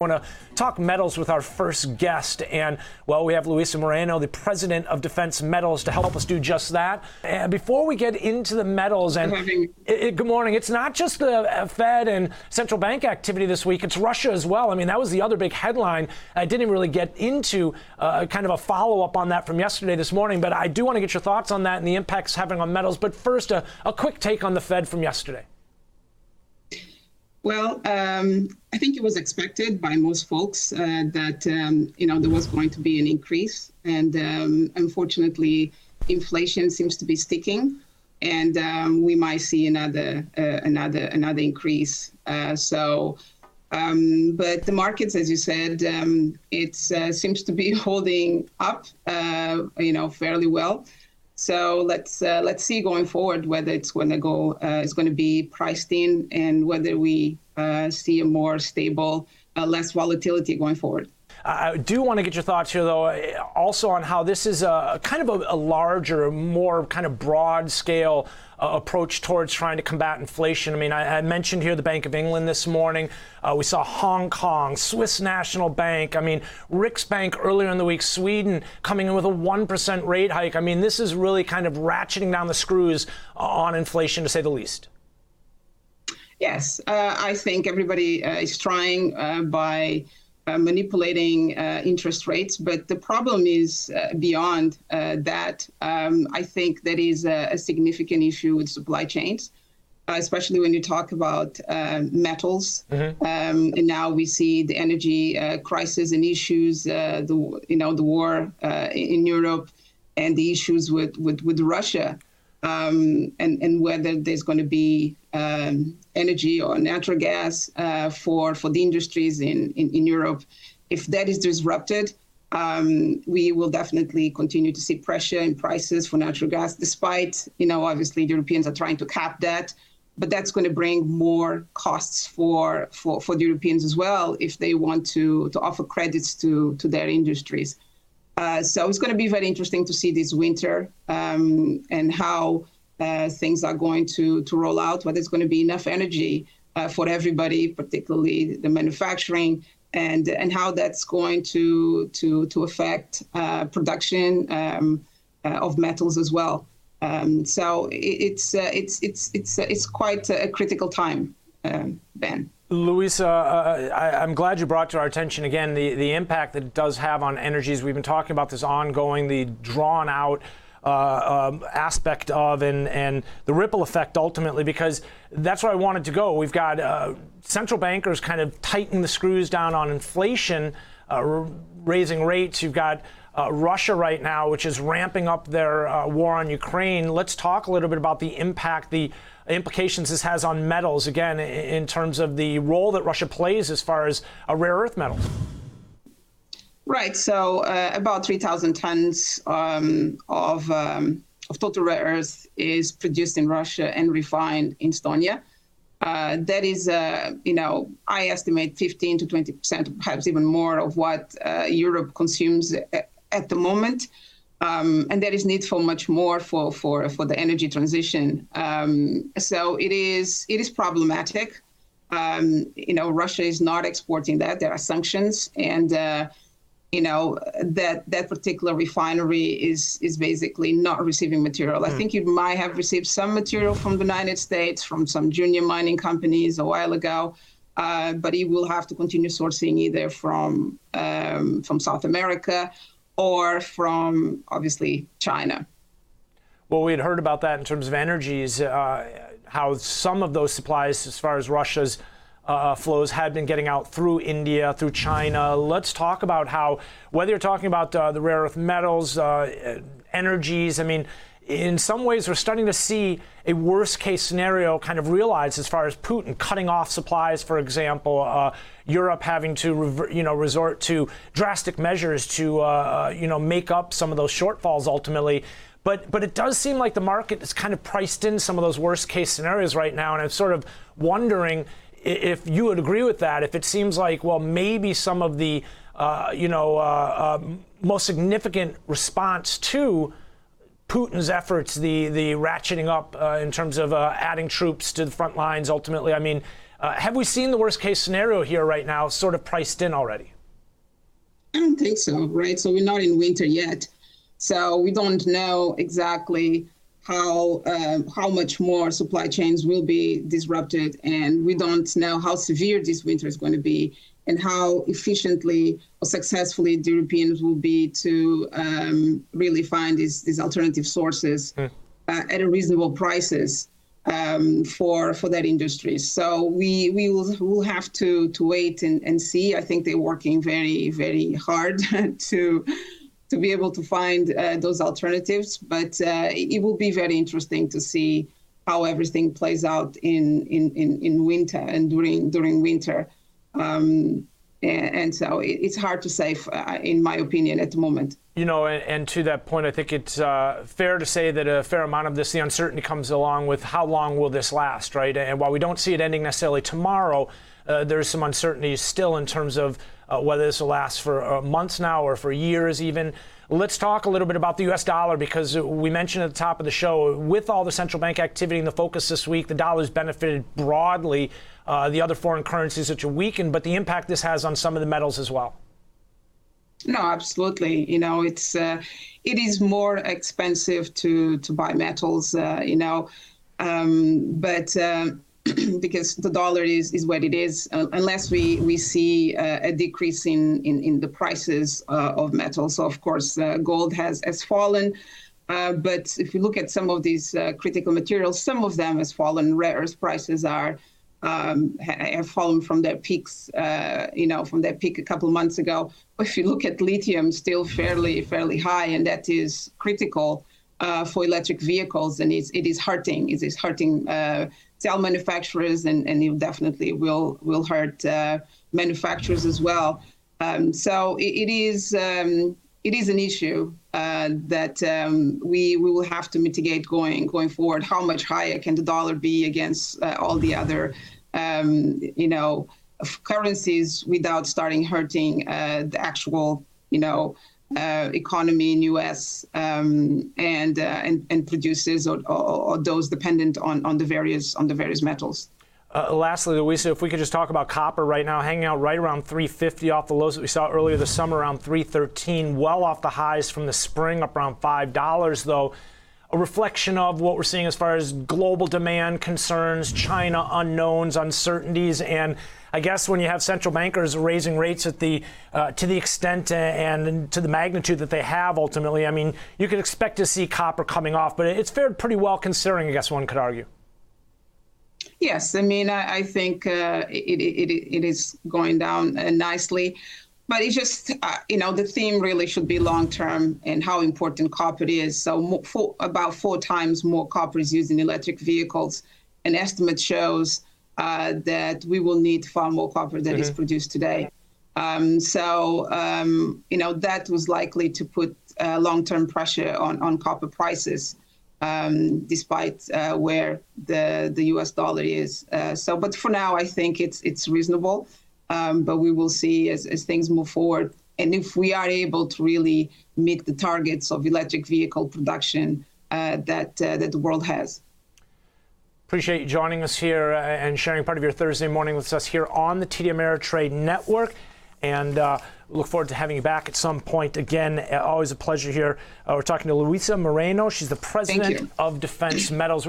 I want to talk metals with our first guest. And, well, we have Luisa Moreno, the president of Defense Metals, to help us do just that. And before we get into the metals, and it, it, good morning, it's not just the uh, Fed and central bank activity this week, it's Russia as well. I mean, that was the other big headline. I didn't really get into uh, kind of a follow up on that from yesterday this morning, but I do want to get your thoughts on that and the impacts having on metals. But first, a, a quick take on the Fed from yesterday. Well, um, I think it was expected by most folks uh, that um, you know there was going to be an increase, and um, unfortunately, inflation seems to be sticking, and um, we might see another uh, another another increase. Uh, so, um, but the markets, as you said, um, it uh, seems to be holding up, uh, you know, fairly well. So let's uh, let's see going forward whether it's going to go uh, it's going to be priced in and whether we uh, see a more stable, uh, less volatility going forward. I do want to get your thoughts here, though, also on how this is a kind of a, a larger, more kind of broad scale uh, approach towards trying to combat inflation. I mean, I, I mentioned here the Bank of England this morning. Uh, we saw Hong Kong, Swiss National Bank. I mean, Riksbank earlier in the week, Sweden coming in with a 1% rate hike. I mean, this is really kind of ratcheting down the screws on inflation, to say the least. Yes, uh, I think everybody uh, is trying uh, by uh, manipulating uh, interest rates. But the problem is uh, beyond that. Um, I think that is a, a, significant issue with supply chains, especially when you talk about metals. Mm-hmm. Um, and now we see the energy crisis and issues, the you know the war in Europe, and the issues with with, with Russia. Um, and, and whether there's going to be um, energy or natural gas uh, for, for the industries in, in, in, Europe. If that is disrupted, um, we will definitely continue to see pressure in prices for natural gas, despite, you know, obviously the Europeans are trying to cap that. But that's going to bring more costs for, for, for the Europeans as well if they want to, to offer credits to, to their industries. Uh, so it's going to be very interesting to see this winter um, and how uh, things are going to, to roll out, whether it's going to be enough energy uh, for everybody, particularly the manufacturing, and and how that's going to to to affect uh, production um, uh, of metals as well. Um, so it's uh, it's it's it's it's quite a critical time, Ben. Luisa, uh, I, am glad you brought to our attention again the, the impact that it does have on energies. We've been talking about this ongoing, the drawn out uh, um, aspect of and, and the ripple effect ultimately, because that's where I wanted to go. We've got uh, central bankers kind of tightening the screws down on inflation, uh, raising rates. You've got uh, Russia right now, which is ramping up their uh, war on Ukraine. Let's talk a little bit about the impact, the implications this has on metals, again, in terms of the role that Russia plays as far as rare earth metals. Right. So uh, about 3,000 tons um, of, um, of total rare earth is produced in Russia and refined in Estonia. Uh, that is, uh, you know, I estimate 15 to 20 percent, perhaps even more, of what uh, Europe consumes at the moment. Um, and there is need for much more for, for, for the energy transition. Um, so it is it is problematic. Um, you know, Russia is not exporting that. There are sanctions, and uh, you know that that particular refinery is is basically not receiving material. Mm. I hmm. think you might have received some material from the United States from some junior mining companies a while ago, uh, but it will have to continue sourcing either from um, from South America or from obviously China. Well, we had heard about that in terms of energies, uh, how some of those supplies, as far as Russia's uh, flows had been getting out through India, through China. Let's talk about how, whether you're talking about uh, the rare earth metals, uh, energies, I mean, in some ways, we're starting to see a worst case scenario kind of realized as far as Putin cutting off supplies, for example, uh, Europe having to, rever- you know, resort to drastic measures to, uh, uh, you know, make up some of those shortfalls ultimately. But, but it does seem like the market is kind of priced in some of those worst case scenarios right now. And I'm sort of wondering if you would agree with that, if it seems like, well, maybe some of the, uh, you know, uh, uh, most significant response to Putin's efforts, the the ratcheting up uh, in terms of uh, adding troops to the front lines, ultimately, I mean, Uh, have we seen the worst case scenario here right now, sort of priced in already? I don't think so, right? So we're not in winter yet, so we don't know exactly how um, how much more supply chains will be disrupted, and we don't know how severe this winter is going to be, and how efficiently or successfully the Europeans will be to um, really find these these alternative sources uh, at a reasonable prices um, for for that industry. So we we will will have to to wait and, and see. I think they're working very very hard to to be able to find uh, those alternatives. But uh, it will be very interesting to see how everything plays out in in, in, in winter and during during winter. Um, and, and, so it, it's hard to say, uh, in my opinion, at the moment. You know, and, and to that point, I think it's uh, fair to say that a fair amount of this, the uncertainty comes along with how long will this last, right? And while we don't see it ending necessarily tomorrow, uh, there's some uncertainty still in terms of uh, whether this will last for uh, months now or for years even. Let's talk a little bit about the U.S. dollar because we mentioned at the top of the show, with all the central bank activity and the focus this week, the dollar's benefited broadly. Uh, the other foreign currencies which are weakened, but the impact this has on some of the metals as well. No, absolutely. You know, it's uh, it is more expensive to to buy metals. Uh, you know, um, but uh, because the dollar is, is what it is, uh, unless we, we see uh, a decrease in, in, in the prices uh, of metals. So, of course, uh, gold has, has fallen. Uh, but if you look at some of these critical materials, some of them has fallen. Rare earth prices are um, have fallen from their peaks, you know, from their peak a couple of months ago. If you look at lithium, still fairly fairly high, and that is critical uh, for electric vehicles, and it's, it is hurting. It is hurting uh, cell manufacturers, and, and it definitely will will hurt uh, manufacturers as well. Um, so it, it is um, it is an issue uh, that um, we we will have to mitigate going going forward. How much higher can the dollar be against uh, all the other um, you know currencies without starting hurting uh, the actual you know uh, economy in U.S. Um, and, uh, and and producers or, or, or, those dependent on, on the various on the various metals. Uh, lastly, Luisa, if we could just talk about copper right now, hanging out right around 350 off the lows that we saw earlier this summer, around 313, well off the highs from the spring, up around five dollars though. A reflection of what we're seeing as far as global demand concerns, China unknowns, uncertainties, and I guess when you have central bankers raising rates at the uh, to the extent and to the magnitude that they have ultimately, I mean, you could expect to see copper coming off, but it's fared pretty well considering. I guess one could argue. Yes, I mean, I, I think uh, it, it, it is going down uh, nicely. But it's just, uh, you know, the theme really should be long term and how important copper is. So, four, about four times more copper is used in electric vehicles. An estimate shows uh, that we will need far more copper than mm-hmm. is produced today. Um, so, um, you know, that was likely to put uh, long-term pressure on, on copper prices, um, despite uh, where the, the U.S. dollar is. Uh, so, but for now, I think it's it's reasonable. Um, but we will see as, as things move forward. And if we are able to really meet the targets of electric vehicle production uh, that uh, that the world has. Appreciate you joining us here uh, and sharing part of your Thursday morning with us here on the TD Ameritrade Network. And uh, look forward to having you back at some point again. Uh, always a pleasure here. Uh, we're talking to Luisa Moreno. She's the president of Defense Metals.